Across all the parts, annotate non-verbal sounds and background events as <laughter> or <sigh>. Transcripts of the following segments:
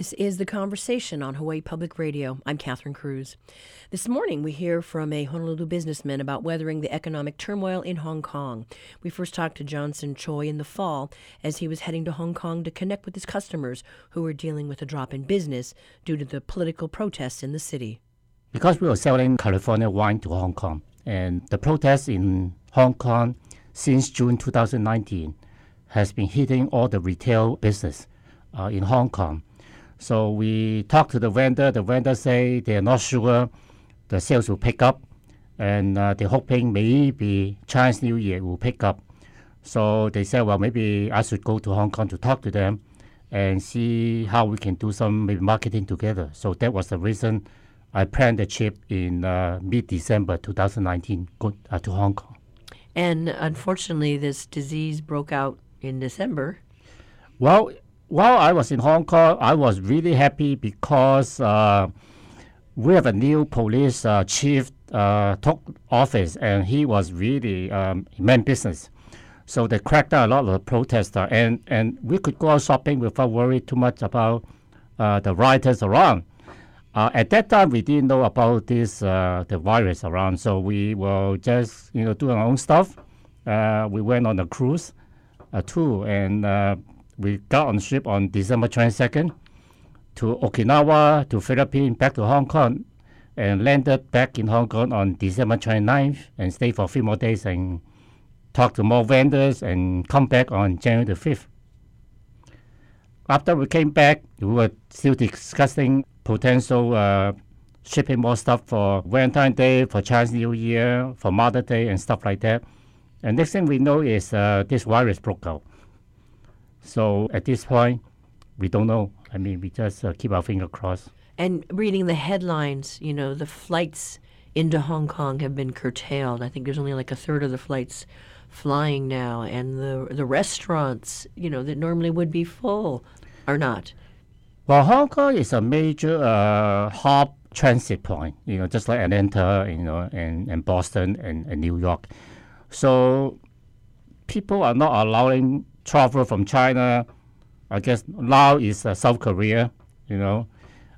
This is The Conversation on Hawaii Public Radio. I'm Catherine Cruz. This morning, we hear from a Honolulu businessman about weathering the economic turmoil in Hong Kong. We first talked to Johnson Choi in the fall as he was heading to Hong Kong to connect with his customers who were dealing with a drop in business due to the political protests in the city. Because we were selling California wine to Hong Kong, and the protests in Hong Kong since June 2019 has been hitting all the retail business uh, in Hong Kong so we talked to the vendor. The vendor say they're not sure the sales will pick up, and uh, they're hoping maybe Chinese New Year will pick up. So they said, well, maybe I should go to Hong Kong to talk to them and see how we can do some maybe marketing together. So that was the reason I planned the trip in uh, mid-December 2019 go, uh, to Hong Kong. And unfortunately, this disease broke out in December. Well, while I was in Hong Kong, I was really happy because uh, we have a new police uh, chief uh, took office, and he was really um, meant business. So they cracked down a lot of protesters, and, and we could go out shopping without worrying too much about uh, the rioters around. Uh, at that time, we didn't know about this uh, the virus around, so we were just you know doing our own stuff. Uh, we went on a cruise uh, too, and uh, we got on ship on December 22nd to Okinawa, to Philippines, back to Hong Kong, and landed back in Hong Kong on December 29th and stayed for a few more days and talk to more vendors and come back on January the 5th. After we came back, we were still discussing potential uh, shipping more stuff for Valentine's Day, for Chinese New Year, for Mother's Day, and stuff like that. And next thing we know is uh, this virus broke out. So at this point, we don't know. I mean, we just uh, keep our finger crossed. And reading the headlines, you know, the flights into Hong Kong have been curtailed. I think there's only like a third of the flights flying now, and the the restaurants, you know, that normally would be full, are not. Well, Hong Kong is a major uh, hub transit point, you know, just like Atlanta, you know, and, and Boston and, and New York. So people are not allowing travel from China, I guess now is uh, South Korea, you know,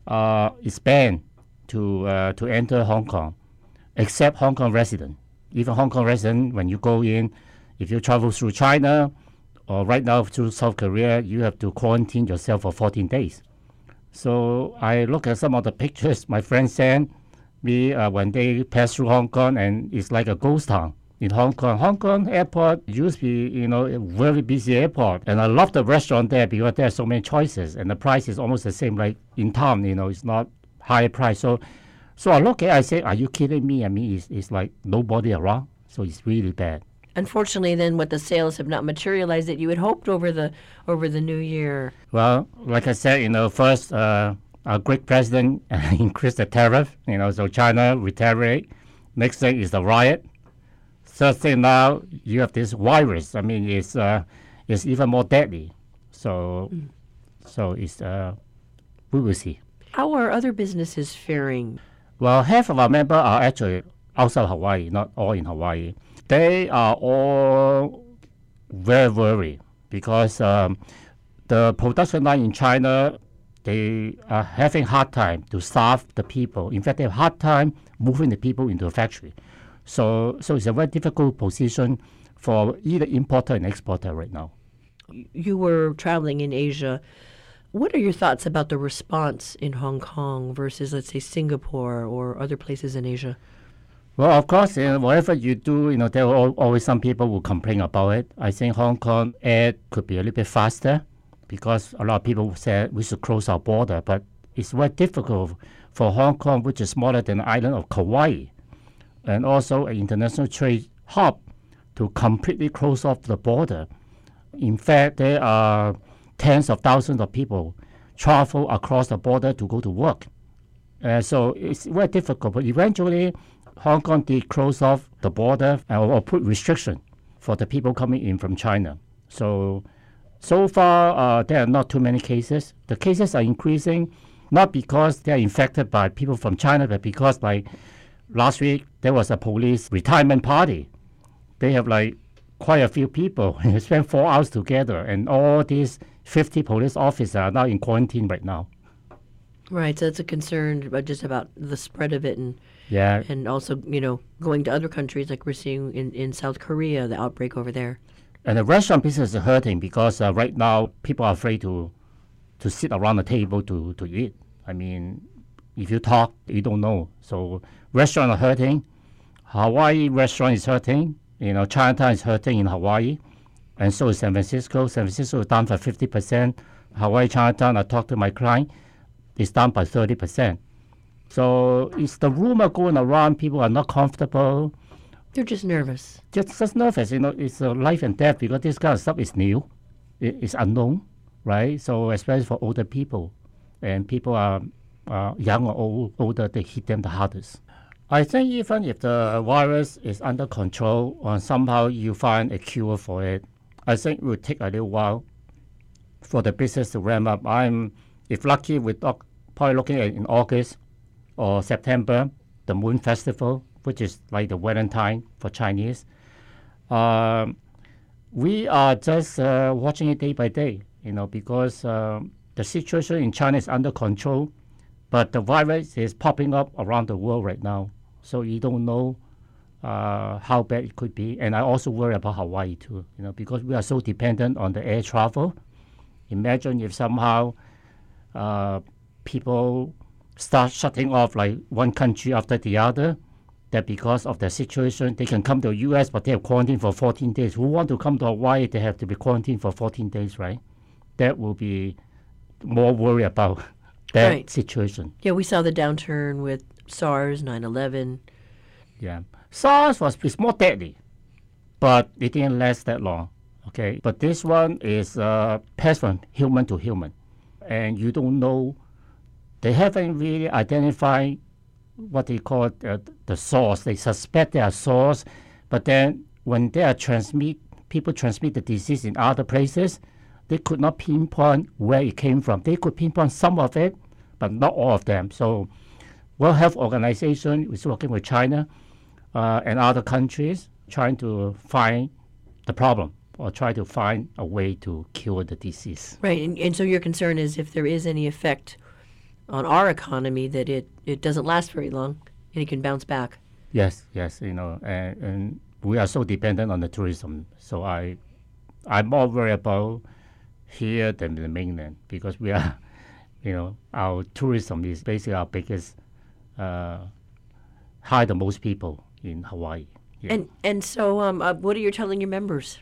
uh, is banned to uh, to enter Hong Kong, except Hong Kong resident. Even Hong Kong resident, when you go in, if you travel through China or right now through South Korea, you have to quarantine yourself for 14 days. So I look at some of the <laughs> pictures my friends sent me uh, when they pass through Hong Kong, and it's like a ghost town in Hong Kong. Hong Kong airport used to be, you know, a very busy airport. And I love the restaurant there because there are so many choices and the price is almost the same like in town, you know, it's not high price. So so I look at it, I say, Are you kidding me? I mean it's, it's like nobody around. So it's really bad. Unfortunately, then, what the sales have not materialized that you had hoped over the over the new year. Well, like I said, you know, first uh, our great president <laughs> increased the tariff, you know, so China retaliate. Next thing is the riot. Third thing now, you have this virus. I mean, it's uh, it's even more deadly. So, mm. so it's uh, we will see. How are other businesses faring? Well, half of our members are actually outside Hawaii, not all in Hawaii. They are all very worried because um, the production line in China they are having hard time to staff the people. In fact, they have hard time moving the people into the factory. So, so it's a very difficult position for either importer and exporter right now. You were traveling in Asia. What are your thoughts about the response in Hong Kong versus, let's say, Singapore or other places in Asia? Well, of course, you know, whatever you do, you know, there are always some people who complain about it. I think Hong Kong air could be a little bit faster because a lot of people said we should close our border, but it's very difficult for Hong Kong, which is smaller than the island of Kauai, and also an international trade hub to completely close off the border. In fact, there are tens of thousands of people travel across the border to go to work. Uh, so it's very difficult, but eventually Hong Kong did close off the border or, put restriction for the people coming in from China. So, so far uh, there are not too many cases. The cases are increasing not because they are infected by people from China, but because like last week there was a police retirement party. They have like quite a few people. <laughs> They spent four hours together, and all these 50 police officers are now in quarantine right now. Right, so it's a concern about just about the spread of it and Yeah, and also, you know, going to other countries like we're seeing in, in South Korea, the outbreak over there. and the restaurant business is hurting because uh, right now people are afraid to to sit around the table to, to eat. I mean, if you talk, you don't know. So restaurant are hurting. Hawaii restaurant is hurting. You know, Chinatown is hurting in Hawaii, and so is San Francisco. San Francisco is down by fifty percent. Hawaii Chinatown, I talked to my client, is down by thirty percent. So it's the rumor going around. People are not comfortable They're just nervous. just just nervous. You know, it's a life and death because this kind of stuff is new, it, it's unknown, right? So especially for older people, and people are uh, young or old, older, they hit them the hardest. I think even if the virus is under control or somehow you find a cure for it, I think it will take a little while for the business to ramp up. I'm, if lucky, we're probably looking at in August or September, the Moon Festival, which is like the Valentine for Chinese. Um, we are just uh, watching it day by day, you know, because um, the situation in China is under control, but the virus is popping up around the world right now. So you don't know uh, how bad it could be. And I also worry about Hawaii too, you know, because we are so dependent on the air travel. Imagine if somehow uh, people start shutting off like one country after the other, that because of the situation, they can come to the U.S., but they have quarantine for 14 days. Who want to come to Hawaii, they have to be quarantined for 14 days, right? That will be more worry about that Right. situation. Yeah, we saw the downturn with SARS, 9 11. Yeah. SARS was is more deadly, but it didn't last that long. Okay. But this one is uh, passed from human to human. And you don't know, they haven't really identified what they call uh, the source. They suspect they are source, but then when they are transmit, people transmit the disease in other places, they could not pinpoint where it came from. They could pinpoint some of it, but not all of them. So World Health Organization is working with China uh, and other countries trying to find the problem or try to find a way to cure the disease. Right, and, and so your concern is if there is any effect on our economy, that it, it doesn't last very long and it can bounce back. Yes, yes, you know, and, and we are so dependent on the tourism. So I, I'm more worried about here than the mainland because we are, you know, our tourism is basically our biggest, uh, hire the most people in Hawaii. Yeah. And and so, um, uh, what are you telling your members?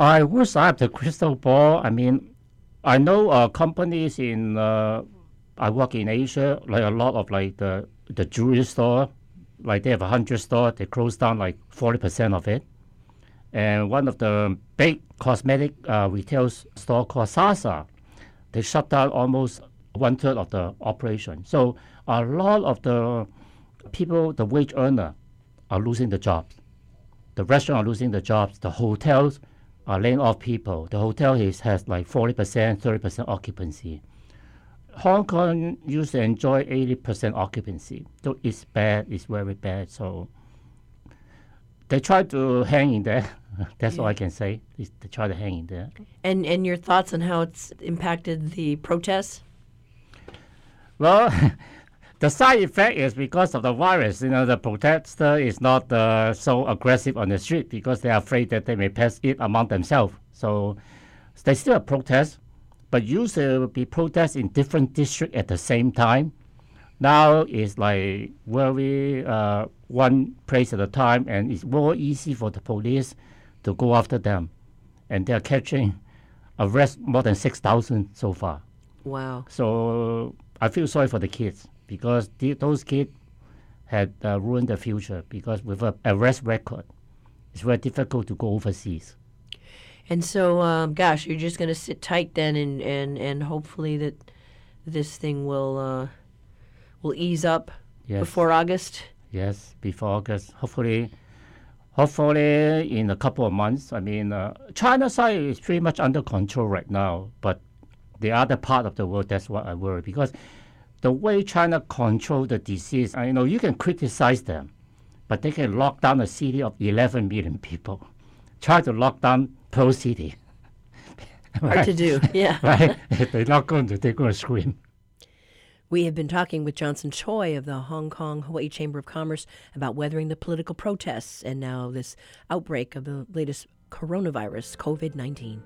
I wish I have the crystal ball. I mean, I know uh, companies in uh, I work in Asia, like a lot of like the the jewelry store, like they have a hundred store, they close down like forty percent of it. And one of the big cosmetic uh, retail store called Sasa, they shut down almost one third of the operation. So a lot of the people, the wage earner, are losing the jobs. The restaurant are losing the jobs. The hotels are laying off people. The hotel is, has like 40%, 30% occupancy. Hong Kong used to enjoy 80% occupancy. So it's bad, it's very bad. So they try to hang in there. <laughs> <laughs> That's all I can say. is They try to hang in there. And and your thoughts on how it's impacted the protests? Well, <laughs> the side effect is because of the virus. You know, the protester is not uh, so aggressive on the street because they are afraid that they may pass it among themselves. So they still protest, but used to be protests in different districts at the same time. Now it's like very uh, one place at a time, and it's more easy for the police to go after them, and they are catching, arrest more than six thousand so far. Wow. So I feel sorry for the kids because the, those kids had uh, ruined their future because with a arrest record, it's very difficult to go overseas. And so, um, gosh, you're just going to sit tight then, and, and, and hopefully that this thing will uh, will ease up Yes, before August. yes, before August. Hopefully, hopefully in a couple of months. I mean, uh, China side is pretty much under control right now, but the other part of the world, that's what I worry because the way China control the disease, I know you can criticize them, but they can lock down a city of 11 million people. Try to lock down Pearl City. <laughs> Hard to do. Yeah. <laughs> right? If they're not going to, they're going to scream. We have been talking with Johnson Choi of the Hong Kong Hawaii Chamber of Commerce about weathering the political protests and now this outbreak of the latest coronavirus, COVID 19.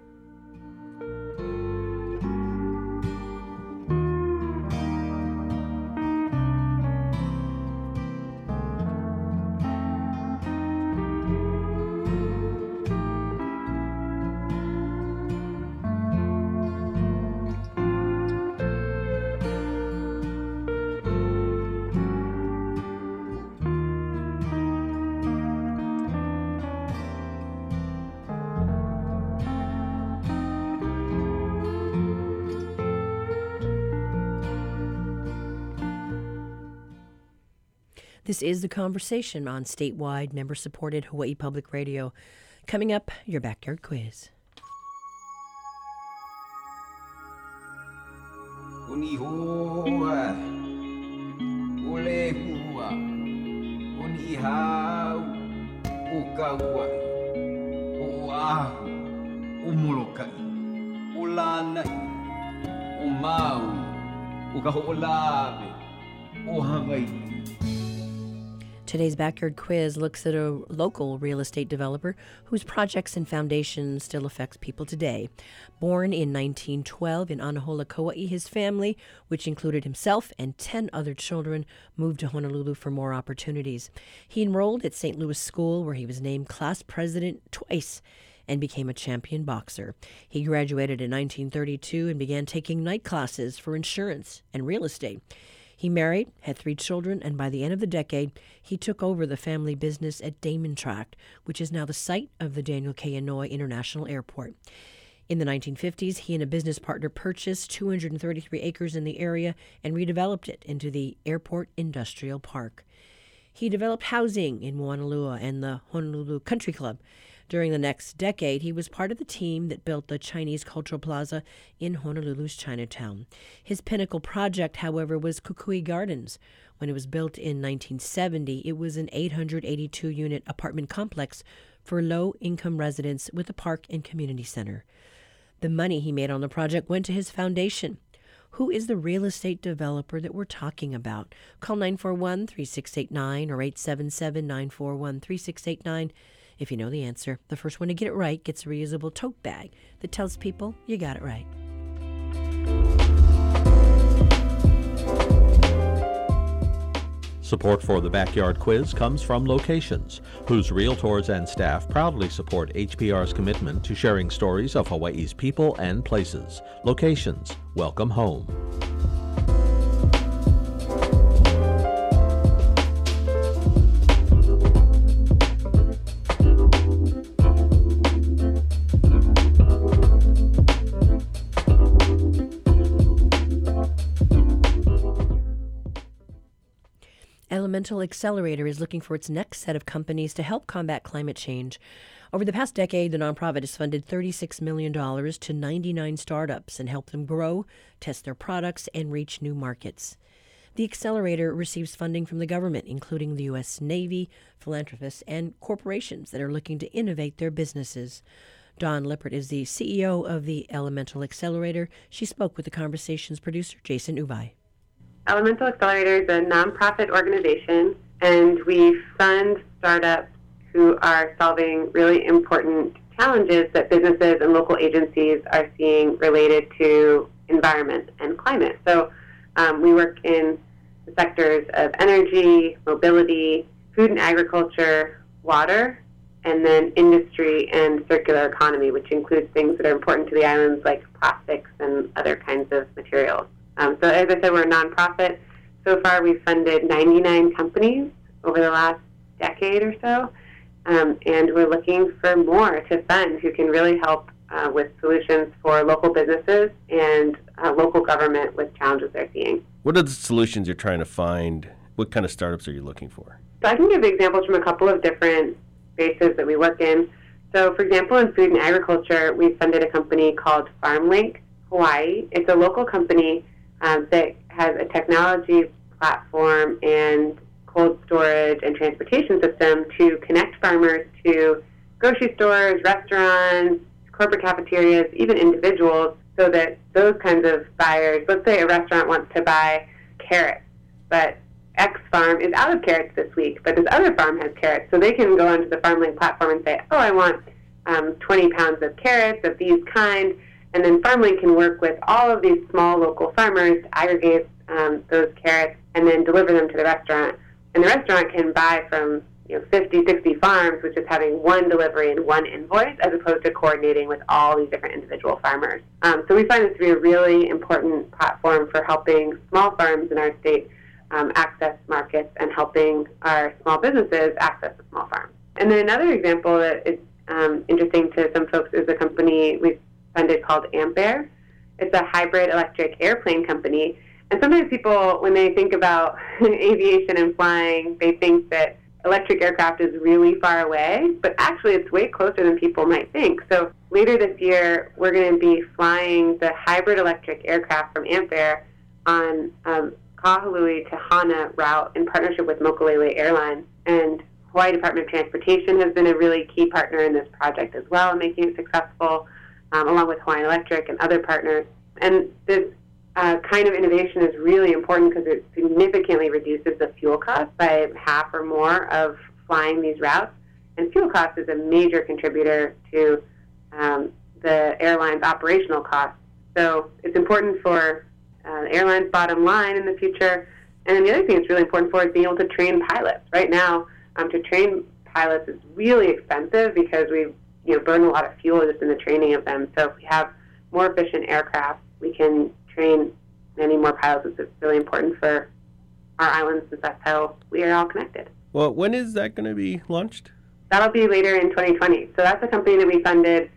This is The Conversation on statewide, member supported Hawaii Public Radio. Coming up, your backyard quiz. Today's backyard quiz looks at a local real estate developer whose projects and foundations still affects people today. Born in 1912 in Anahola, Kauai, his family, which included himself and 10 other children, moved to Honolulu for more opportunities. He enrolled at St. Louis School where he was named class president twice and became a champion boxer. He graduated in 1932 and began taking night classes for insurance and real estate. He married, had three children, and by the end of the decade, he took over the family business at Damon Tract, which is now the site of the Daniel K. Inouye International Airport. In the 1950s, he and a business partner purchased 233 acres in the area and redeveloped it into the Airport Industrial Park. He developed housing in Moanalua and the Honolulu Country Club. During the next decade, he was part of the team that built the Chinese Cultural Plaza in Honolulu's Chinatown. His pinnacle project, however, was Kukui Gardens. When it was built in 1970, it was an 882 unit apartment complex for low income residents with a park and community center. The money he made on the project went to his foundation. Who is the real estate developer that we're talking about? Call 941 3689 or 877 941 3689 if you know the answer, the first one to get it right gets a reusable tote bag that tells people you got it right. Support for the Backyard Quiz comes from Locations, whose realtors and staff proudly support HPR's commitment to sharing stories of Hawaii's people and places. Locations, welcome home. Elemental Excelerator is looking for its next set of companies to help combat climate change. Over the past decade, the nonprofit has funded $36 million to 99 startups and helped them grow, test their products, and reach new markets. The accelerator receives funding from the government, including the U.S. Navy, philanthropists, and corporations that are looking to innovate their businesses. Dawn Lippert is the CEO of the Elemental Excelerator. She spoke with the conversation's producer, Jason Uvai. Elemental Excelerator is a nonprofit organization, and we fund startups who are solving really important challenges that businesses and local agencies are seeing related to environment and climate. So um, we work in the sectors of energy, mobility, food and agriculture, water, and then industry and circular economy, which includes things that are important to the islands like plastics and other kinds of materials. Um, so as I said, we're a nonprofit. So far, we've funded 99 companies over the last decade or so, um, and we're looking for more to fund who can really help uh, with solutions for local businesses and uh, local government with challenges they're seeing. What are the solutions you're trying to find? What kind of startups are you looking for? So I can give examples from a couple of different spaces that we work in. So, for example, in food and agriculture, we funded a company called FarmLink Hawaii. It's a local company um, that has a technology platform and cold storage and transportation system to connect farmers to grocery stores, restaurants, corporate cafeterias, even individuals, so that those kinds of buyers, let's say a restaurant wants to buy carrots, but X farm is out of carrots this week, but this other farm has carrots, so they can go onto the FarmLink platform and say, oh, I want um, 20 pounds of carrots of these kind, and then FarmLink can work with all of these small local farmers to aggregate um, those carrots and then deliver them to the restaurant. And the restaurant can buy from you know, 50, 60 farms, which is having one delivery and one invoice, as opposed to coordinating with all these different individual farmers. Um, so we find this to be a really important platform for helping small farms in our state um, access markets and helping our small businesses access the small farms. And then another example that is um, interesting to some folks is a company we funded called Ampaire. It's a hybrid electric airplane company. And sometimes people, when they think about <laughs> aviation and flying, they think that electric aircraft is really far away, but actually it's way closer than people might think. So later this year, we're going to be flying the hybrid electric aircraft from Ampaire on um, Kahului to Hana route in partnership with Mokulele Airlines. And Hawaii Department of Transportation has been a really key partner in this project as well, making it successful, um, along with Hawaiian Electric and other partners. And this uh, kind of innovation is really important because it significantly reduces the fuel cost by half or more of flying these routes. And fuel cost is a major contributor to um, the airline's operational costs. So it's important for uh, the airline's bottom line in the future. And then the other thing that's really important for is being able to train pilots. Right now, um, to train pilots is really expensive because we you know burn a lot of fuel just in the training of them. So if we have more efficient aircraft, we can train many more pilots. It's really important for our islands since that's how we are all connected. Well, when is that going to be launched? That'll be later in 2020. So that's a company that we funded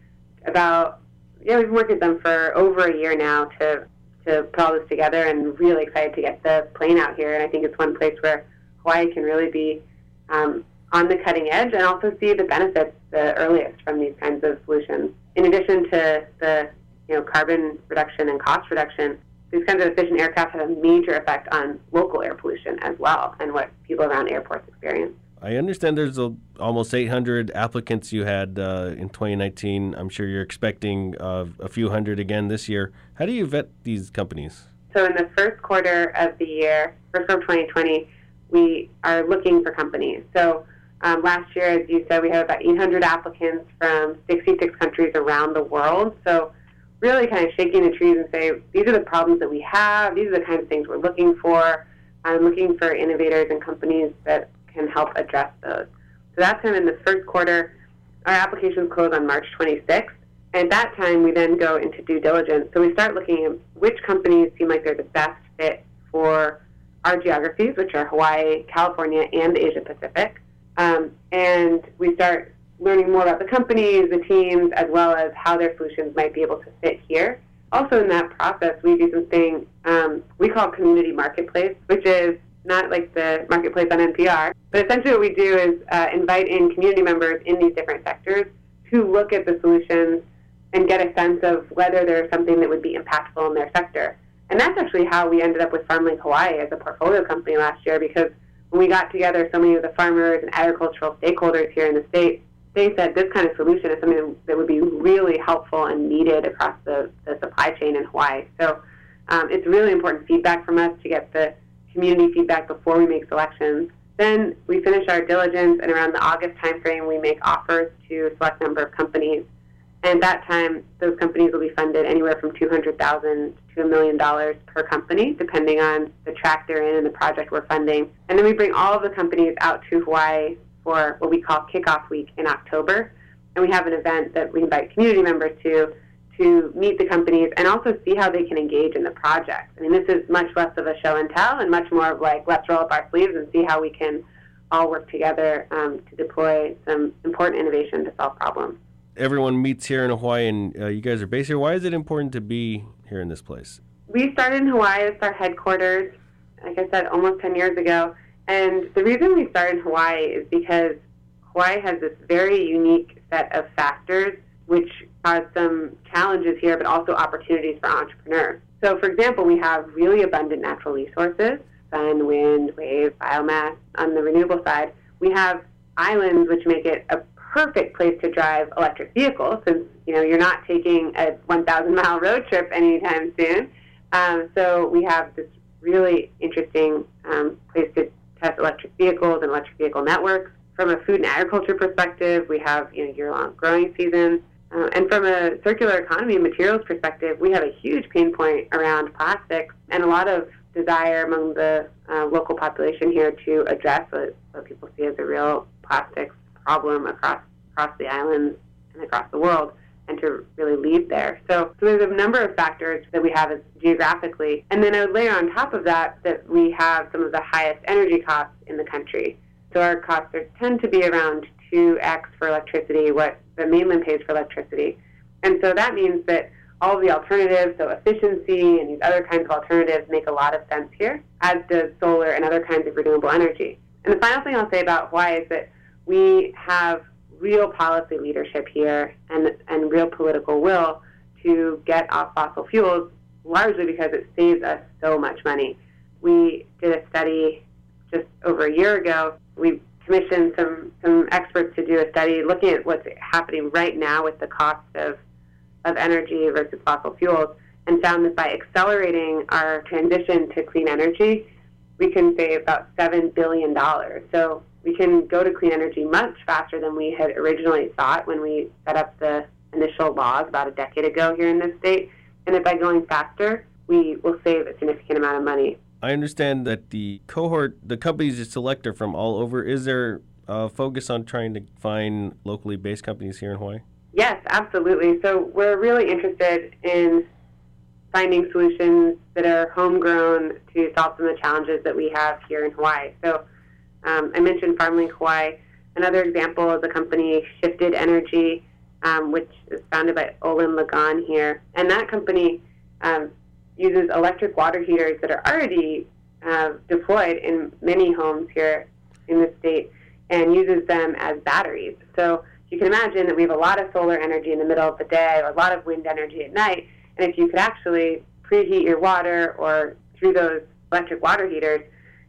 about, yeah, we've been working with them for over a year now to, to put all this together and really excited to get the plane out here. And I think it's one place where Hawaii can really be um, on the cutting edge and also see the benefits the earliest from these kinds of solutions. In addition to the you know, carbon reduction and cost reduction, these kinds of efficient aircraft have a major effect on local air pollution as well and what people around airports experience. I understand there's a, almost 800 applicants you had uh, in 2019. I'm sure you're expecting uh, a few hundred again this year. How do you vet these companies? So, in the first quarter of the year, first of 2020, we are looking for companies. So, um, last year, as you said, we had about 800 applicants from 66 countries around the world. So, really kind of shaking the trees and say, these are the problems that we have, these are the kinds of things we're looking for. I'm looking for innovators and companies that can help address those. So that's kind of in the first quarter. Our applications close on March 26th. And at that time, we then go into due diligence. So we start looking at which companies seem like they're the best fit for our geographies, which are Hawaii, California, and the Asia Pacific. Um, and we start learning more about the companies, the teams, as well as how their solutions might be able to fit here. Also, in that process, we do something um, we call community marketplace, which is not like the marketplace on NPR, but essentially what we do is uh, invite in community members in these different sectors to look at the solutions and get a sense of whether there's something that would be impactful in their sector. And that's actually how we ended up with FarmLink Hawaii as a portfolio company last year because when we got together so many of the farmers and agricultural stakeholders here in the state, they said this kind of solution is something that would be really helpful and needed across the, the supply chain in Hawaii. So um, it's really important feedback from us to get the community feedback before we make selections. Then we finish our diligence, and around the August timeframe, we make offers to a select number of companies. And at that time, those companies will be funded anywhere from 200,000 to a million dollars per company, depending on the track they're in and the project we're funding. And then we bring all of the companies out to Hawaii for what we call Kickoff Week in October. And we have an event that we invite community members to to meet the companies and also see how they can engage in the project. I mean, this is much less of a show and tell and much more of like, let's roll up our sleeves and see how we can all work together um, to deploy some important innovation to solve problems. Everyone meets here in Hawaii, and uh, you guys are based here. Why is it important to be here in this place? We started in Hawaii. It's our headquarters, like I said, almost 10 years ago. And the reason we started in Hawaii is because Hawaii has this very unique set of factors which cause some challenges here, but also opportunities for entrepreneurs. So, for example, we have really abundant natural resources sun, wind, wave, biomass. On the renewable side, we have islands which make it a perfect place to drive electric vehicles since you know you're not taking a 1,000 mile road trip anytime soon. Um, so we have this really interesting um, place to test electric vehicles and electric vehicle networks. From a food and agriculture perspective, we have you know year-long growing seasons. Uh, and from a circular economy and materials perspective, we have a huge pain point around plastics and a lot of desire among the uh, local population here to address what, what people see as a real plastics problem across across the islands and across the world and to really lead there. So, so there's a number of factors that we have geographically. And then I would layer on top of that that we have some of the highest energy costs in the country. So our costs are, tend to be around 2x for electricity, what the mainland pays for electricity. And so that means that all the alternatives, so efficiency and these other kinds of alternatives, make a lot of sense here, as does solar and other kinds of renewable energy. And the final thing I'll say about Hawaii is that we have real policy leadership here and, and real political will to get off fossil fuels, largely because it saves us so much money. We did a study just over a year ago. We commissioned some, some experts to do a study looking at what's happening right now with the cost of, of energy versus fossil fuels and found that by accelerating our transition to clean energy, we can save about $7 billion. So we can go to clean energy much faster than we had originally thought when we set up the initial laws about a decade ago here in this state. And that by going faster, we will save a significant amount of money. I understand that the cohort, the companies you select are from all over. Is there a focus on trying to find locally based companies here in Hawaii? Yes, absolutely. So we're really interested in finding solutions that are homegrown to solve some of the challenges that we have here in Hawaii. So um, I mentioned FarmLink Hawaii. Another example is a company, Shifted Energy, um, which is founded by Olin Lagon here. And that company um, uses electric water heaters that are already uh, deployed in many homes here in the state and uses them as batteries. So you can imagine that we have a lot of solar energy in the middle of the day or a lot of wind energy at night. And if you could actually preheat your water or through those electric water heaters,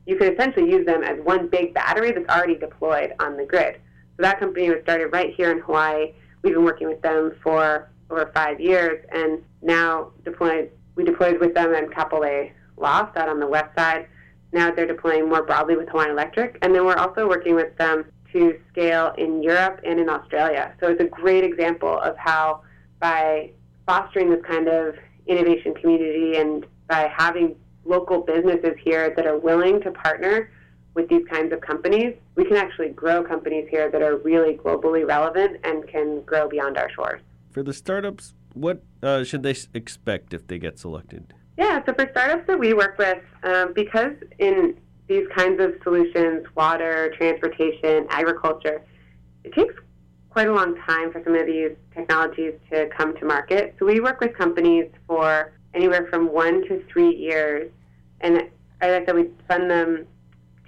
you could essentially use them as one big battery that's already deployed on the grid. So that company was started right here in Hawaii. We've been working with them for over five years, and now deployed. We deployed with them in Kapolei Loft out on the west side. Now they're deploying more broadly with Hawaiian Electric, and then we're also working with them to scale in Europe and in Australia. So it's a great example of how by fostering this kind of innovation community and by having local businesses here that are willing to partner with these kinds of companies, we can actually grow companies here that are really globally relevant and can grow beyond our shores. For the startups, what uh, should they expect if they get selected? Yeah, so for startups that we work with, um, because in these kinds of solutions, water, transportation, agriculture, it takes quite a long time for some of these technologies to come to market. So we work with companies for anywhere from one to three years. And as I said, we fund them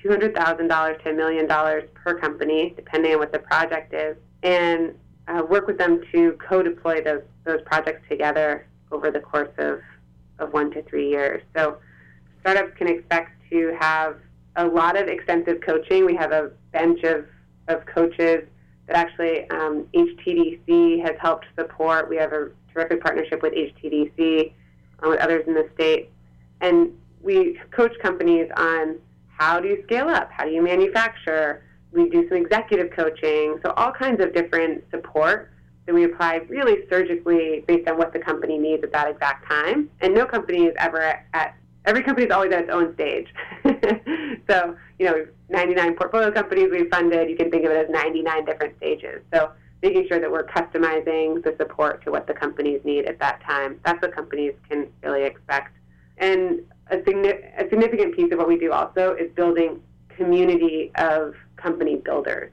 $200,000 to a million dollars per company, depending on what the project is, and uh, work with them to co-deploy those, those projects together over the course of, of one to three years. So startups can expect to have a lot of extensive coaching. We have a bench of, of coaches that actually um, HTDC has helped support. We have a terrific partnership with HTDC uh, with others in the state. And we coach companies on how do you scale up? How do you manufacture? We do some executive coaching. So, all kinds of different support that we apply really surgically based on what the company needs at that exact time. And no company is ever at, at every company is always at its own stage. <laughs> so, you know, 99 portfolio companies we've funded, you can think of it as 99 different stages. So, making sure that we're customizing the support to what the companies need at that time. That's what companies can really expect. And a, a significant piece of what we do also is building community of company builders.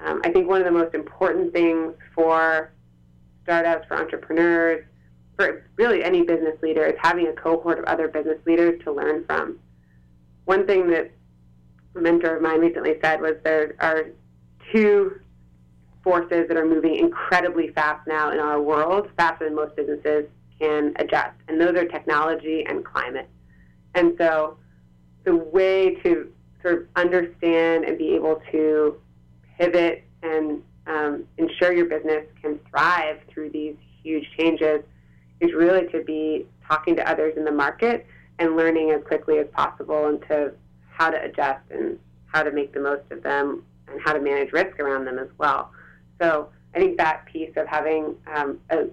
Um, I think one of the most important things for startups, for entrepreneurs, for really any business leader is having a cohort of other business leaders to learn from. One thing that a mentor of mine recently said was there are two forces that are moving incredibly fast now in our world, faster than most businesses can adjust. And those are technology and climate. And so the way to sort of understand and be able to pivot and um, ensure your business can thrive through these huge changes is really to be talking to others in the market and learning as quickly as possible into how to adjust and how to make the most of them and how to manage risk around them as well. So I think that piece of having um, a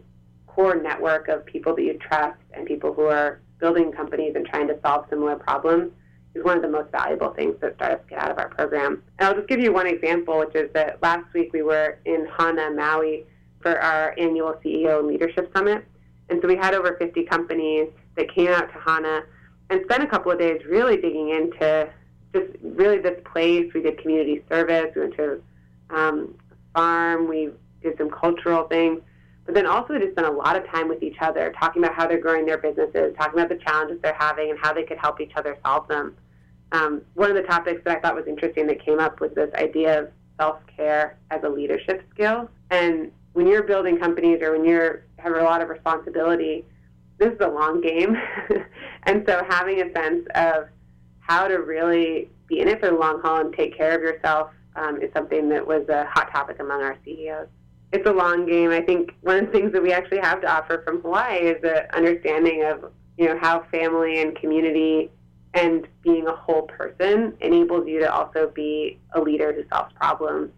core network of people that you trust and people who are building companies and trying to solve similar problems is one of the most valuable things that startups get out of our program. And I'll just give you one example, which is that last week we were in Hana, Maui for our annual CEO Leadership Summit. And so we had over 50 companies that came out to Hana and spent a couple of days really digging into just really this place. We did community service, we went to um, a farm, we did some cultural things. But then also we just spent a lot of time with each other, talking about how they're growing their businesses, talking about the challenges they're having and how they could help each other solve them. Um, one of the topics that I thought was interesting that came up was this idea of self-care as a leadership skill. And when you're building companies or when you have a lot of responsibility, this is a long game. <laughs> and so having a sense of how to really be in it for the long haul and take care of yourself um, is something that was a hot topic among our CEOs it's a long game. I think one of the things that we actually have to offer from Hawaii is the understanding of you know how family and community and being a whole person enables you to also be a leader who solves problems.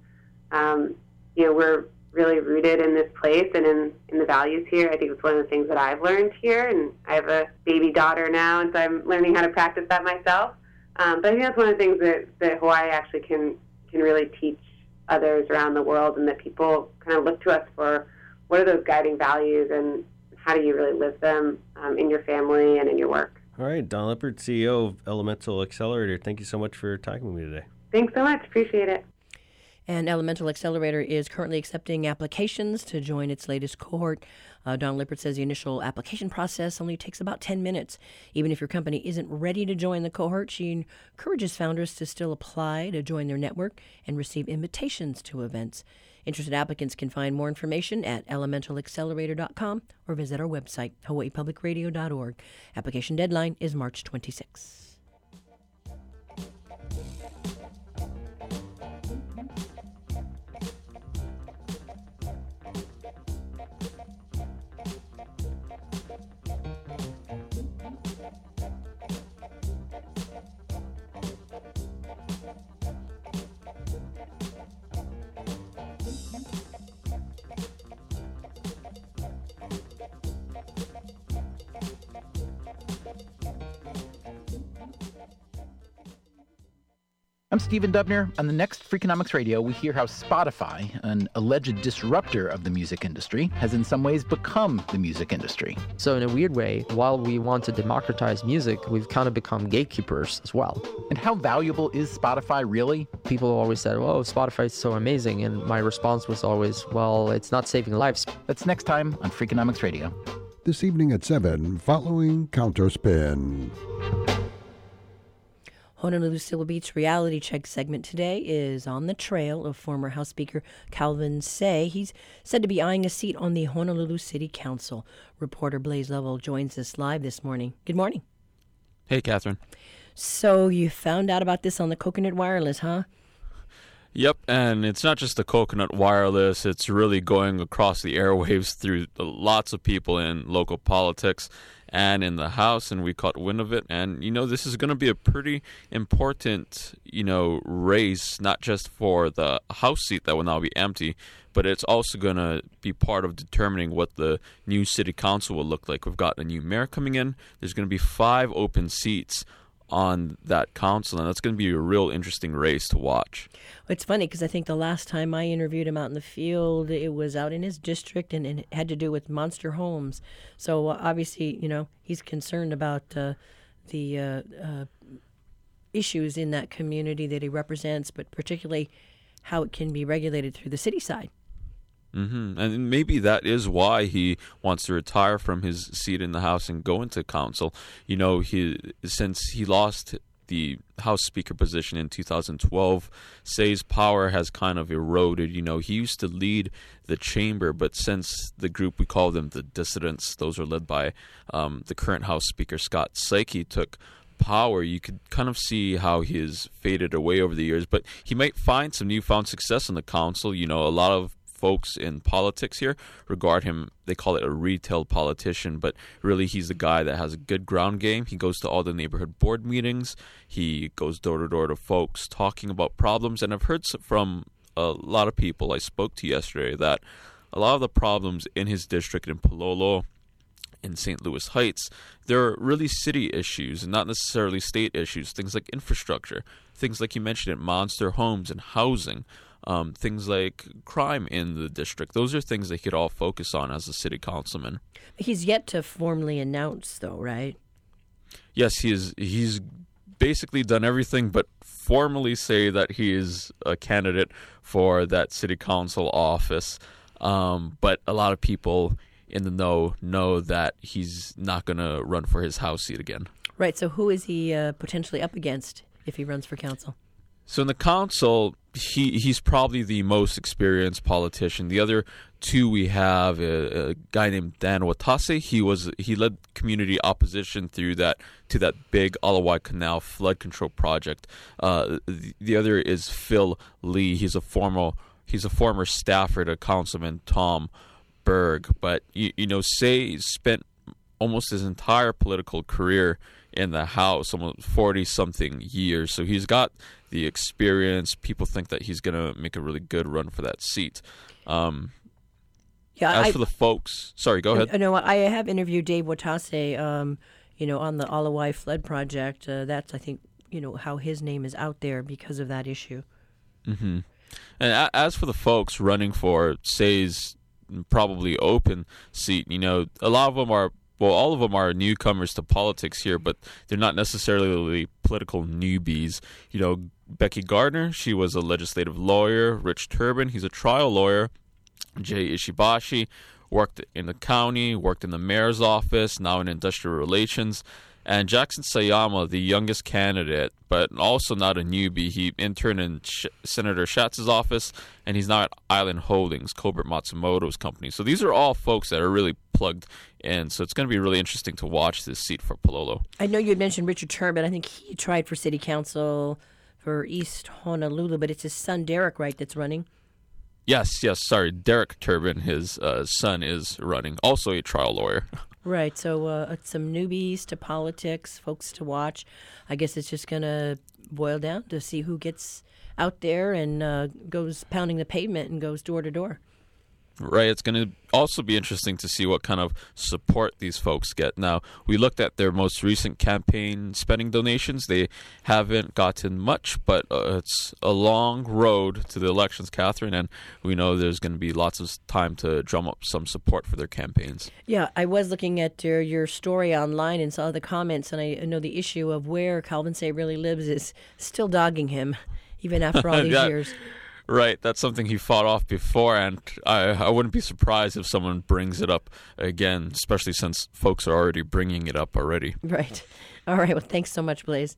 Um, you know, we're really rooted in this place and in, in the values here. I think it's one of the things that I've learned here, and I have a baby daughter now, and so I'm learning how to practice that myself. Um, but I think that's one of the things that, that Hawaii actually can can really teach others around the world, and that people kind of look to us for what are those guiding values and how do you really live them um, in your family and in your work. All right, Dawn Lippert, CEO of Elemental Excelerator. Thank you so much for talking with me today. Thanks so much. Appreciate it. And Elemental Excelerator is currently accepting applications to join its latest cohort. Uh, Dawn Lippert says the initial application process only takes about 10 minutes. Even if your company isn't ready to join the cohort, she encourages founders to still apply to join their network and receive invitations to events. Interested applicants can find more information at elementalexcelerator.com or visit our website, hawaiipublicradio.org. Application deadline is March 26. I'm Stephen Dubner. On the next Freakonomics Radio, we hear how Spotify, an alleged disruptor of the music industry, has in some ways become the music industry. So, in a weird way, while we want to democratize music, we've kind of become gatekeepers as well. And how valuable is Spotify really? People always said, oh, Spotify is so amazing. And my response was always, well, it's not saving lives. That's next time on Freakonomics Radio. This evening at 7, following Counterspin. Honolulu Civil Beat's reality check segment today is on the trail of former House Speaker Calvin Say. He's said to be eyeing a seat on the Honolulu City Council. Reporter Blaze Lovell joins us live this morning. Good morning. Hey, Catherine. So you found out about this on the Coconut Wireless, huh? Yep, and it's not just the Coconut Wireless, it's really going across the airwaves through lots of people in local politics and in the House, and we caught wind of it. And, you know, this is going to be a pretty important, you know, race, not just for the House seat that will now be empty, but it's also going to be part of determining what the new city council will look like. We've got a new mayor coming in, there's going to be five open seats on that council, and that's going to be a real interesting race to watch. It's funny because I think the last time I interviewed him out in the field, it was out in his district, and it had to do with monster homes. So uh, obviously, you know, he's concerned about uh, the uh, uh, issues in that community that he represents, but particularly how it can be regulated through the city side. Mm-hmm. And maybe that is why he wants to retire from his seat in the House and go into council. You know, he since he lost the House Speaker position in 2012, Say's power has kind of eroded. You know, he used to lead the chamber, but since the group we call them the dissidents, those are led by um, the current House Speaker Scott Saiki, took power, you could kind of see how he has faded away over the years. But he might find some newfound success in the council. You know, a lot of folks in politics here regard him they call it a retail politician but really he's the guy that has a good ground game he goes to all the neighborhood board meetings he goes door to door to folks talking about problems and i've heard from a lot of people i spoke to yesterday that a lot of the problems in his district in Palolo in St. Louis Heights, they're really city issues and not necessarily state issues. Things like infrastructure, things like you mentioned it, monster homes and housing, um, things like crime in the district. Those are things they could all focus on as a city councilman. He's yet to formally announce, though, right? Yes, he is. He's basically done everything but formally say that he is a candidate for that city council office. Um, but a lot of people in the know know that he's not going to run for his House seat again. Right. So who is he uh, potentially up against if he runs for council? So in the council, he he's probably the most experienced politician. The other two we have a, a, guy named Dan Watase. He was he led community opposition through that to that big Ala Wai Canal flood control project. Uh, the, the other is Phil Lee. He's a former he's a former staffer to Councilman Tom Berg. But you, you know, Say spent almost his entire political career in the House, almost forty something years. So he's got the experience. People think that he's going to make a really good run for that seat. Um, yeah. As I, for the folks, sorry, go ahead. No, I have interviewed Dave Watase, um, you know, on the Ala Wai Flood Project. Uh, that's, I think, you know, how his name is out there because of that issue. Mm-hmm. And a- as for the folks running for Say's probably open seat, you know, a lot of them are well, all of them are newcomers to politics here, but they're not necessarily political newbies. You know, Becky Gardner, she was a legislative lawyer. Rich Turbin, he's a trial lawyer. Jay Ishibashi worked in the county, worked in the mayor's office, now in industrial relations. And Jackson Sayama, the youngest candidate, but also not a newbie, he interned in Sh- Senator Schatz's office, and he's now at Island Holdings, Colbert Matsumoto's company. So these are all folks that are really plugged in. So it's going to be really interesting to watch this seat for Palolo. I know you had mentioned Richard Turbin. I think he tried for city council for East Honolulu, but it's his son Derek, right, that's running. Yes, yes. Sorry, Derek Turbin, his uh, son, is running. Also a trial lawyer. <laughs> Right. So uh, some newbies to politics, folks to watch. I guess it's just going to boil down to see who gets out there and uh, goes pounding the pavement and goes door to door. Right. It's going to also be interesting to see what kind of support these folks get. Now, we looked at their most recent campaign spending donations. They haven't gotten much, but uh, it's a long road to the elections, Catherine, and we know there's going to be lots of time to drum up some support for their campaigns. Yeah, I was looking at your, your story online and saw the comments, and I know the issue of where Calvin Say really lives is still dogging him, even after all <laughs> these Yeah. years. Right, that's something he fought off before, and I, I wouldn't be surprised if someone brings it up again, especially since folks are already bringing it up already. Right. <laughs> All right. Well, thanks so much, Blaze.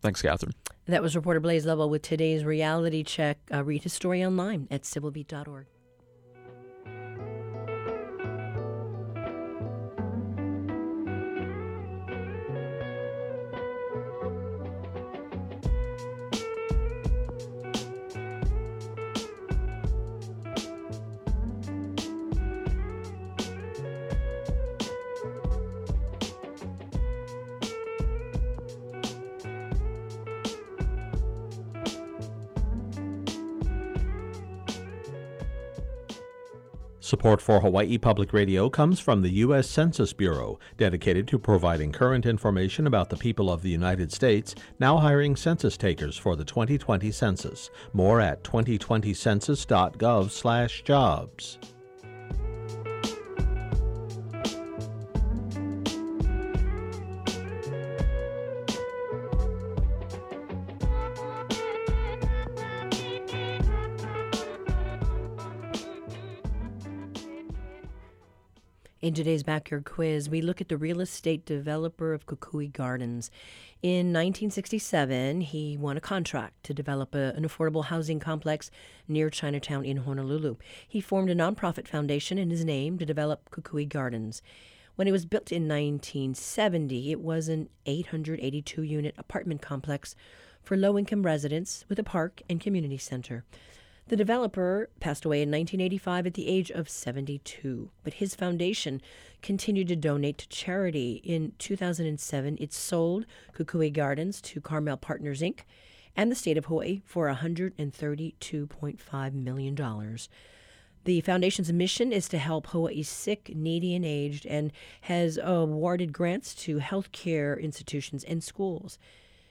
Thanks, Catherine. That was reporter Blaze Lovell with today's reality check. Uh, read his story online at civilbeat.org. Support for Hawaii Public Radio comes from the U.S. Census Bureau, dedicated to providing current information about the people of the United States, now hiring census takers for the 2020 census. More at 2020census.gov/jobs. In today's Backyard Quiz, we look at the real estate developer of Kukui Gardens. In 1967, he won a contract to develop a, an affordable housing complex near Chinatown in Honolulu. He formed a nonprofit foundation in his name to develop Kukui Gardens. When it was built in 1970, it was an 882 unit apartment complex for low income residents with a park and community center. The developer passed away in 1985 at the age of 72, but his foundation continued to donate to charity. In 2007, it sold Kukui Gardens to Carmel Partners Inc. and the state of Hawaii for $132.5 million. The foundation's mission is to help Hawaii's sick, needy, and aged, and has awarded grants to healthcare institutions and schools.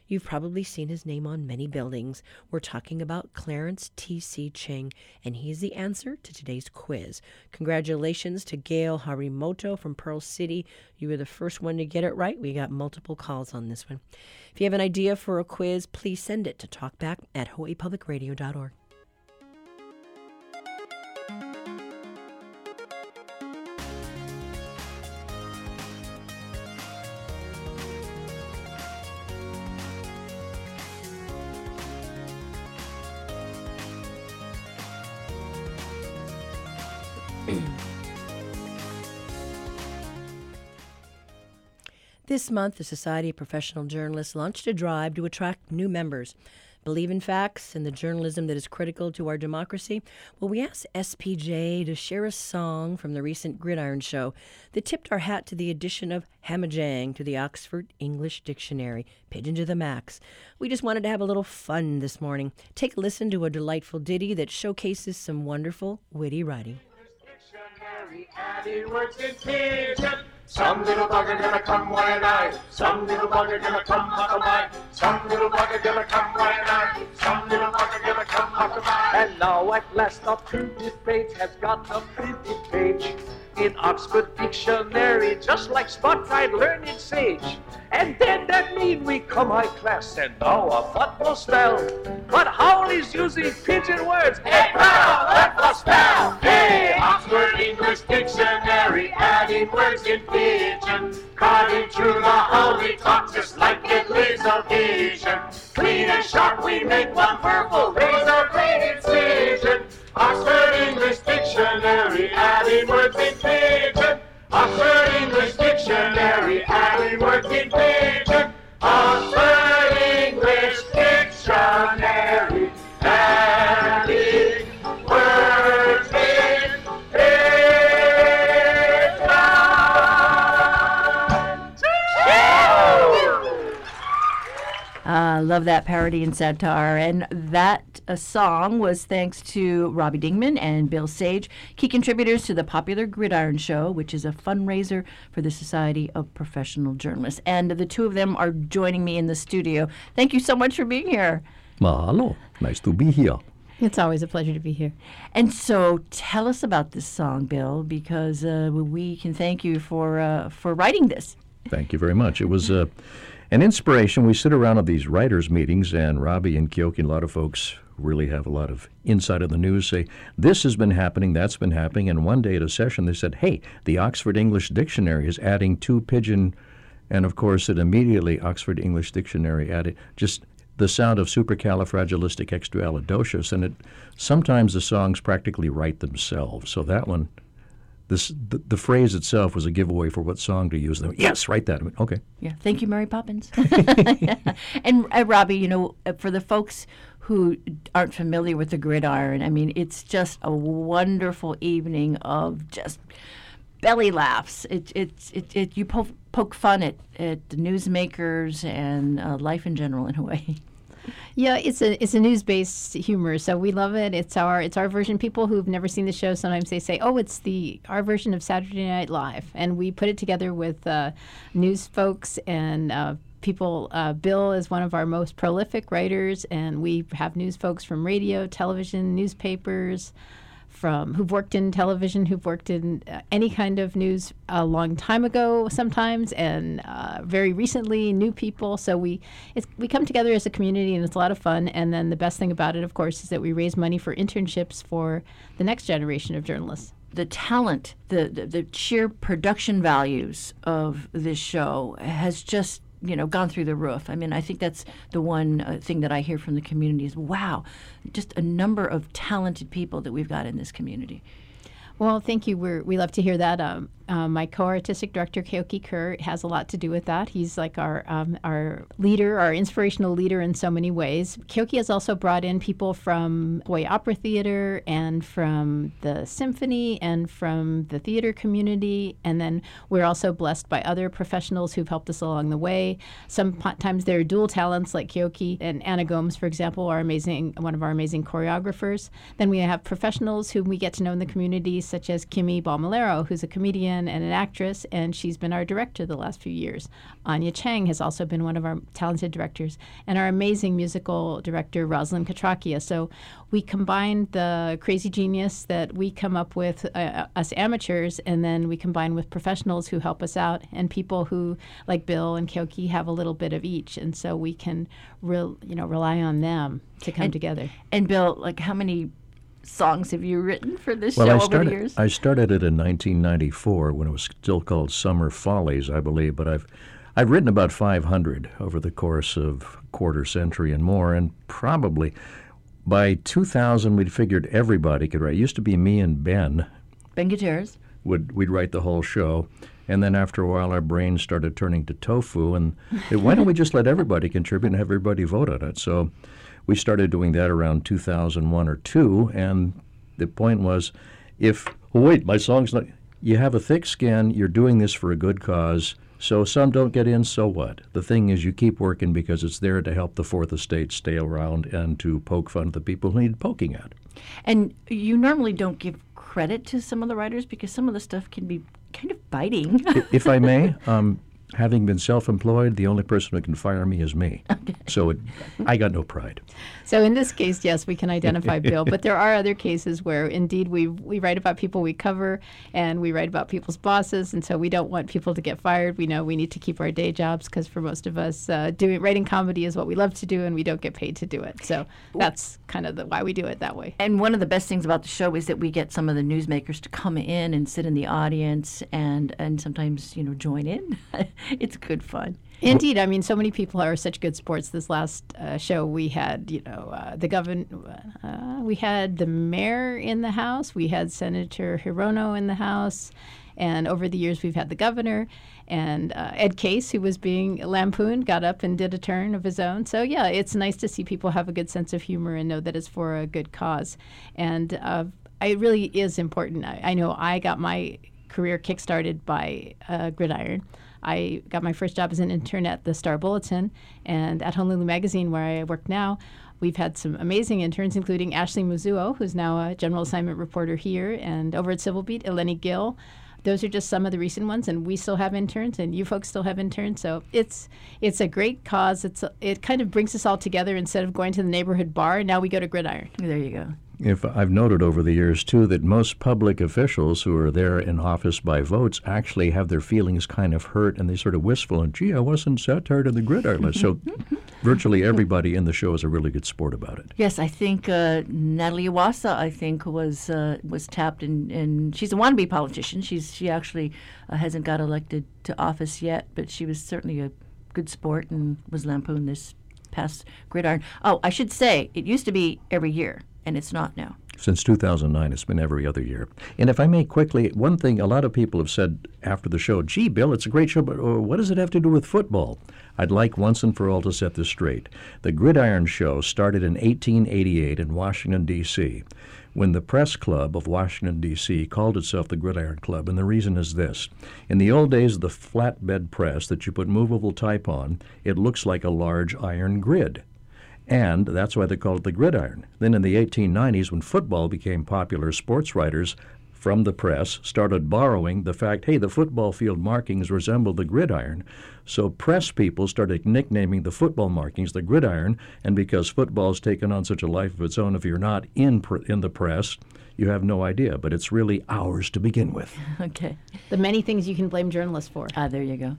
You've probably seen his name on many buildings. We're talking about Clarence T.C. Ching, and he's the answer to today's quiz. Congratulations to Gail Harimoto from Pearl City. You were the first one to get it right. We got multiple calls on this one. If you have an idea for a quiz, please send it to talkback at hawaiipublicradio.org. This month, the Society of Professional Journalists launched a drive to attract new members. Believe in facts and the journalism that is critical to our democracy? Well, we asked SPJ to share a song from the recent Gridiron Show that tipped our hat to the addition of Hamajang to the Oxford English Dictionary, Pidgin to the Max. We just wanted to have a little fun this morning. Take a listen to a delightful ditty that showcases some wonderful, witty writing. Some little bugger gonna come one night. Some little bugger gonna come huckabye. Some little bugger gonna come one night. Some little bugger gonna come huckabye. And now at last the printed page has got a printed page in Oxford Dictionary, just like spot-eyed learned sage. And then that mean we come high class and know a football spell. But Howl is using pidgin words. Hey, pal, let us spell. Hey, Oxford English Dictionary, adding words in pidgin. Cutting through the holy talk just like it laser vision. Clean and sharp, we make one verbal razor blade incision. Oxford English Dictionary, adding words in pidgin. Oxford English Dictionary, adding words in pidgin. Oxford Uh, love that parody and satire. And that uh, song was thanks to Robbie Dingeman and Bill Sage, key contributors to the popular Gridiron Show, which is a fundraiser for the Society of Professional Journalists. And the two of them are joining me in the studio. Thank you so much for being here. Mahalo. Nice to be here. It's always a pleasure to be here. And so, tell us about this song, Bill, because uh, we can thank you for uh, for writing this. Thank you very much. It was uh, an inspiration. We sit around at these writers' meetings, and Robbie and Keoki and a lot of folks really have a lot of insight of the news say, this has been happening, that's been happening. And one day at a session, they said, hey, the Oxford English Dictionary is adding two pidgin. And of course, it immediately, Oxford English Dictionary added just the sound of supercalifragilisticexpialidocious. And it sometimes the songs practically write themselves. So that one, this the, the phrase itself was a giveaway for what song to use. Them. Yes, write that. Okay. Yeah. Thank you, Mary Poppins. <laughs> and uh, Robbie, you know, uh, for the folks who aren't familiar with the gridiron, I mean, it's just a wonderful evening of just belly laughs. It, it's it, it, you poke, poke fun at, at the newsmakers and uh, life in general in Hawaii. <laughs> Yeah, it's a it's a news based humor, so we love it. It's our it's our version. People who've never seen the show sometimes they say, "Oh, it's the our version of Saturday Night Live," and we put it together with uh, news folks and. Uh, people, uh, Bill is one of our most prolific writers, and we have news folks from radio, television, newspapers, from who've worked in television, who've worked in uh, any kind of news a long time ago, sometimes, and uh, very recently, new people. So we we come together as a community, and it's a lot of fun. And then the best thing about it, of course, is that we raise money for internships for the next generation of journalists. The talent, the, the, the sheer production values of this show has just you know gone through the roof. I mean, I think that's the one uh, thing that I hear from the community is wow, just a number of talented people that we've got in this community. Well, thank you. We're, we love to hear that. Um, uh, my co-artistic director Keoki Kerr has a lot to do with that. He's like our um, our leader, our inspirational leader in so many ways. Keoki has also brought in people from Hawaii Opera Theater and from the symphony and from the theater community, and then we're also blessed by other professionals who've helped us along the way. Sometimes they're dual talents like Keoki and Anna Gomes, for example, are amazing. One of our amazing choreographers. Then we have professionals whom we get to know in the community, such as Kimee Balmilero, who's a comedian and an actress, and she's been our director the last few years. Anya Chang has also been one of our talented directors, and our amazing musical director, Rosalind Katrakia. So we combine the crazy genius that we come up with, uh, us amateurs, and then we combine with professionals who help us out, and people who, like Bill and Keoki, have a little bit of each, and so we can, real, you know, rely on them to come And- together. And Bill, like how many songs have you written for this Well, show I over started, the years? I started it in 1994 when it was still called Summer Follies, I believe, but I've I've written about 500 over the course of a quarter century and more, and probably by 2000 we'd figured everybody could write. It used to be me and Ben ben Gutierrez. would we'd write the whole show, and then after a while our brains started turning to tofu, and it, why don't we just let everybody contribute and have everybody vote on it? So we started doing that around 2001 or two, and the point was, if oh, wait, my song's not. You have a thick skin. You're doing this for a good cause. So some don't get in. So what? The thing is, you keep working because it's there to help the Fourth Estate stay around and to poke fun at the people who need poking at. And you normally don't give credit to some of the writers because some of the stuff can be kind of biting. If I may, <laughs> um, having been self-employed, the only person who can fire me is me. So it, I got no pride. So in this case, yes, we can identify <laughs> Bill, but there are other cases where indeed we we write about people we cover and we write about people's bosses, and so we don't want people to get fired. We know we need to keep our day jobs because for most of us, uh, doing writing comedy is what we love to do, and we don't get paid to do it. So that's kind of the, why we do it that way. And one of the best things about the show is that we get some of the newsmakers to come in and sit in the audience and and sometimes you know join in. <laughs> <laughs> it's good fun. Indeed, I mean, so many people are such good sports. This last uh, show, we had, you know, uh, the governor, uh, we had the mayor in the house, we had Senator Hirono in the house, and over the years, we've had the governor and uh, Ed Case, who was being lampooned, got up and did a turn of his own. So yeah, it's nice to see people have a good sense of humor and know that it's for a good cause, and uh, it really is important. I, I know I got my career kickstarted by uh, Gridiron. I got my first job as an intern at the Star Bulletin and at Honolulu Magazine, where I work now. We've had some amazing interns, including Ashley Mizuo, who's now a general assignment reporter here, and over at Civil Beat, Eleni Gill. Those are just some of the recent ones, and we still have interns, and you folks still have interns. So it's it's a great cause. It's a, it kind of brings us all together instead of going to the neighborhood bar. Now we go to Gridiron. There you go. If I've noted over the years too that most public officials who are there in office by votes actually have their feelings kind of hurt and they sort of wistful and gee I wasn't so tired of the gridiron list. So virtually everybody in the show is a really good sport about it. Yes, I think uh, Natalie Iwasa, I think, was uh, was tapped, and, and she's a wannabe politician. She's she actually uh, hasn't got elected to office yet, but she was certainly a good sport and was lampooned this past gridiron. Oh, I should say it used to be every year, and it's not now. Since 2009, it's been every other year. And if I may quickly, one thing a lot of people have said after the show, gee, Bill, it's a great show, but uh, what does it have to do with football? I'd like once and for all to set this straight. The Gridiron Show started in 1888 in Washington, D.C., when the Press Club of Washington, D.C. called itself the Gridiron Club. And the reason is this In the old days of the flatbed press that you put movable type on, it looks like a large iron grid and that's why they called it the gridiron. Then in the 1890s, when football became popular, sports writers from the press started borrowing the fact, hey, the football field markings resemble the gridiron. So press people started nicknaming the football markings the gridiron, and because football's taken on such a life of its own, if you're not in pr- in the press, you have no idea. But it's really ours to begin with. <laughs> Okay. The many things you can blame journalists for. Ah, there you go.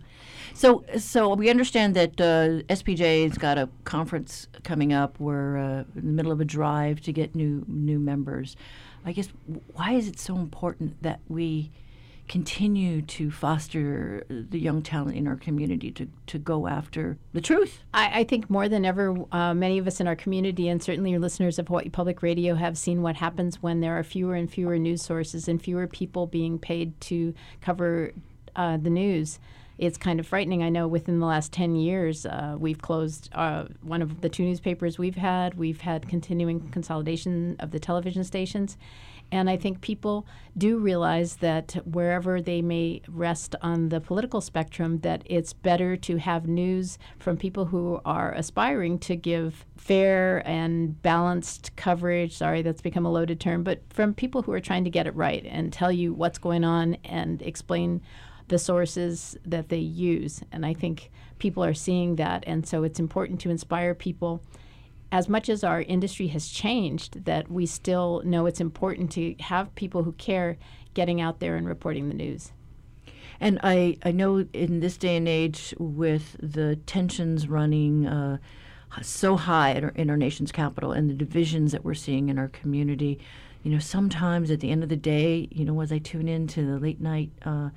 So, so we understand that uh, SPJ's got a conference coming up. We're uh, in the middle of a drive to get new new members. I guess why is it so important that we continue to foster the young talent in our community to, to go after the truth. I, I think more than ever, uh, many of us in our community, and certainly your listeners of Hawaii Public Radio, have seen what happens when there are fewer and fewer news sources and fewer people being paid to cover uh, the news. It's kind of frightening. I know within the last 10 years, uh, we've closed uh, one of the two newspapers we've had. We've had continuing consolidation of the television stations. And I think people do realize that wherever they may rest on the political spectrum, that it's better to have news from people who are aspiring to give fair and balanced coverage. Sorry, that's become a loaded term, but from people who are trying to get it right and tell you what's going on and explain the sources that they use. And I think people are seeing that. And so it's important to inspire people as much as our industry has changed, that we still know it's important to have people who care getting out there and reporting the news. And I, I know in this day and age, with the tensions running uh, so high in our, in our nation's capital and the divisions that we're seeing in our community, you know, sometimes at the end of the day, you know, as I tune in to the late night uh,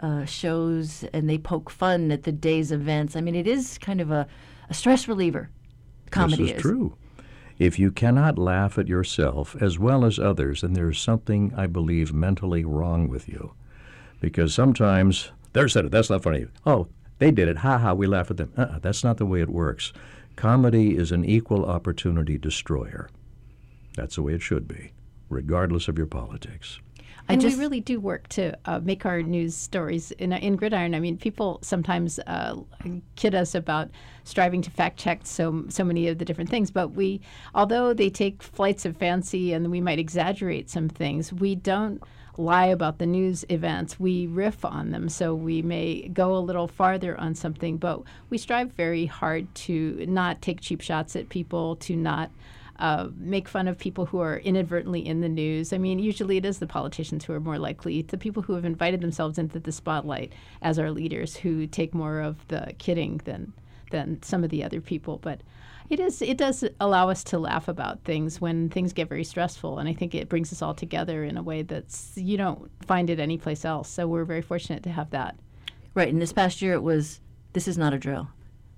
uh, shows and they poke fun at the day's events, I mean, it is kind of a, a stress reliever comedy this is, is. true. If you cannot laugh at yourself as well as others, then there's something, I believe, mentally wrong with you. Because sometimes, they said it, that's not funny. Oh, they did it, ha ha, we laugh at them. Uh-uh, that's not the way it works. Comedy is an equal opportunity destroyer. That's the way it should be, regardless of your politics and just, we really do work to uh, make our news stories in, in Gridiron. I mean, people sometimes uh, kid us about striving to fact check so so many of the different things, but we, although they take flights of fancy and we might exaggerate some things, we don't lie about the news events. We riff on them, so we may go a little farther on something, but we strive very hard to not take cheap shots at people, to not uh, make fun of people who are inadvertently in the news. I mean, usually it is the politicians who are more likely, the people who have invited themselves into the spotlight as our leaders, who take more of the kidding than than some of the other people. But it is it does allow us to laugh about things when things get very stressful, and I think it brings us all together in a way that's you don't find it anyplace else. So we're very fortunate to have that. Right. And this past year, it was this is not a drill.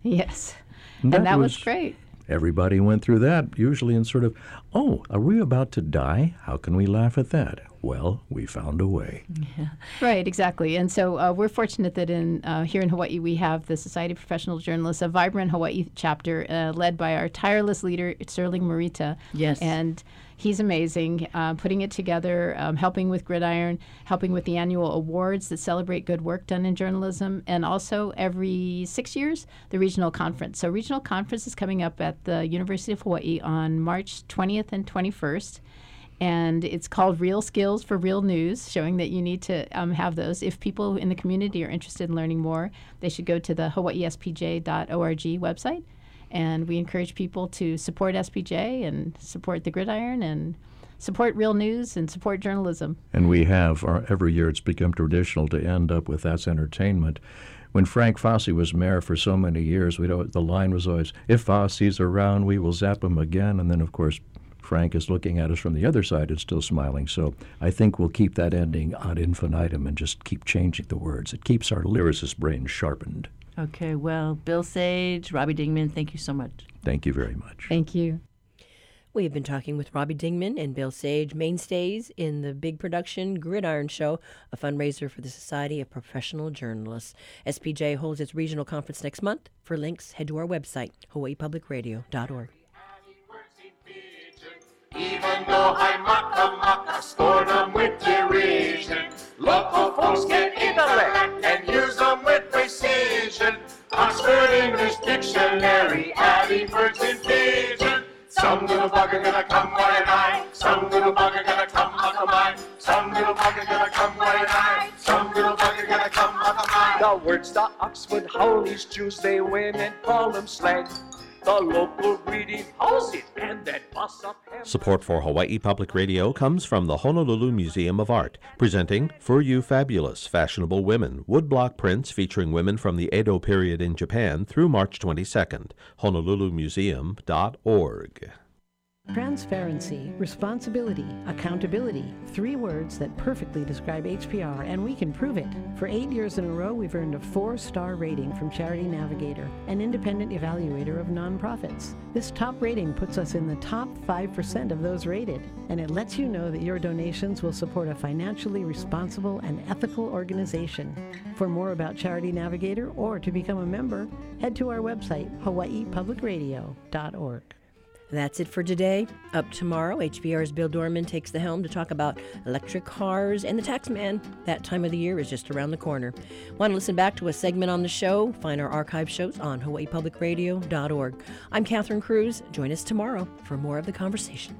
Yes. And that, and that was, was great. Everybody went through that, usually in sort of, oh, are we about to die? How can we laugh at that? Well, we found a way. Yeah. <laughs> Right, exactly. And so uh, we're fortunate that in uh, here in Hawaii we have the Society of Professional Journalists, a vibrant Hawaii chapter uh, led by our tireless leader Stirling Morita. Yes. And He's amazing, uh, putting it together, um, helping with Gridiron, helping with the annual awards that celebrate good work done in journalism, and also every six years, the regional conference. So, regional conference is coming up at the University of Hawaii on March 20th and 21st and it's called Real Skills for Real News, showing that you need to um, have those. If people in the community are interested in learning more, they should go to the hawaiispj.org website and we encourage people to support SPJ and support the gridiron and support real news and support journalism. And we have, our, every year it's become traditional to end up with That's Entertainment. When Frank Fasi was mayor for so many years, we the line was always, if Fasi's around, we will zap him again. And then, of course, Frank is looking at us from the other side and still smiling. So I think we'll keep that ending ad infinitum and just keep changing the words. It keeps our lyricist brain sharpened. Okay, well, Bill Sage, Robbie Dingeman, thank you so much. Thank you very much. Thank you. We have been talking with Robbie Dingeman and Bill Sage, mainstays in the big production Gridiron Show, a fundraiser for the Society of Professional Journalists. SPJ holds its regional conference next month. For links, head to our website, hawaiipublicradio.org. Even though I mock them, mock, scorn them with derision. Local folks get intellect and use them with precision. Oxford English Dictionary, adding words in pidgin. Some little bugger gonna come by and I. Some little bugger gonna come up of mine. Some little bugger gonna come by and I. Some little bugger gonna come up of mine. The words the Oxford haoles Jews they win and call them slang the local and then bus up. Support for Hawaii Public Radio comes from the Honolulu Museum of Art, presenting For You Fabulous Fashionable Women, woodblock prints featuring women from the Edo period in Japan through March 22nd. HonoluluMuseum.org. Transparency, responsibility, accountability, three words that perfectly describe HPR, and we can prove it. For eight years in a row, we've earned a four star rating from Charity Navigator, an independent evaluator of nonprofits. This top rating puts us in the top 5% of those rated, and it lets you know that your donations will support a financially responsible and ethical organization. For more about Charity Navigator or to become a member, head to our website, hawaiipublicradio.org. That's it for today. Up tomorrow, HPR's Bill Dorman takes the helm to talk about electric cars and the tax man. That time of the year is just around the corner. Want to listen back to a segment on the show? Find our archive shows on hawaiipublicradio.org. I'm Catherine Cruz. Join us tomorrow for more of the conversation.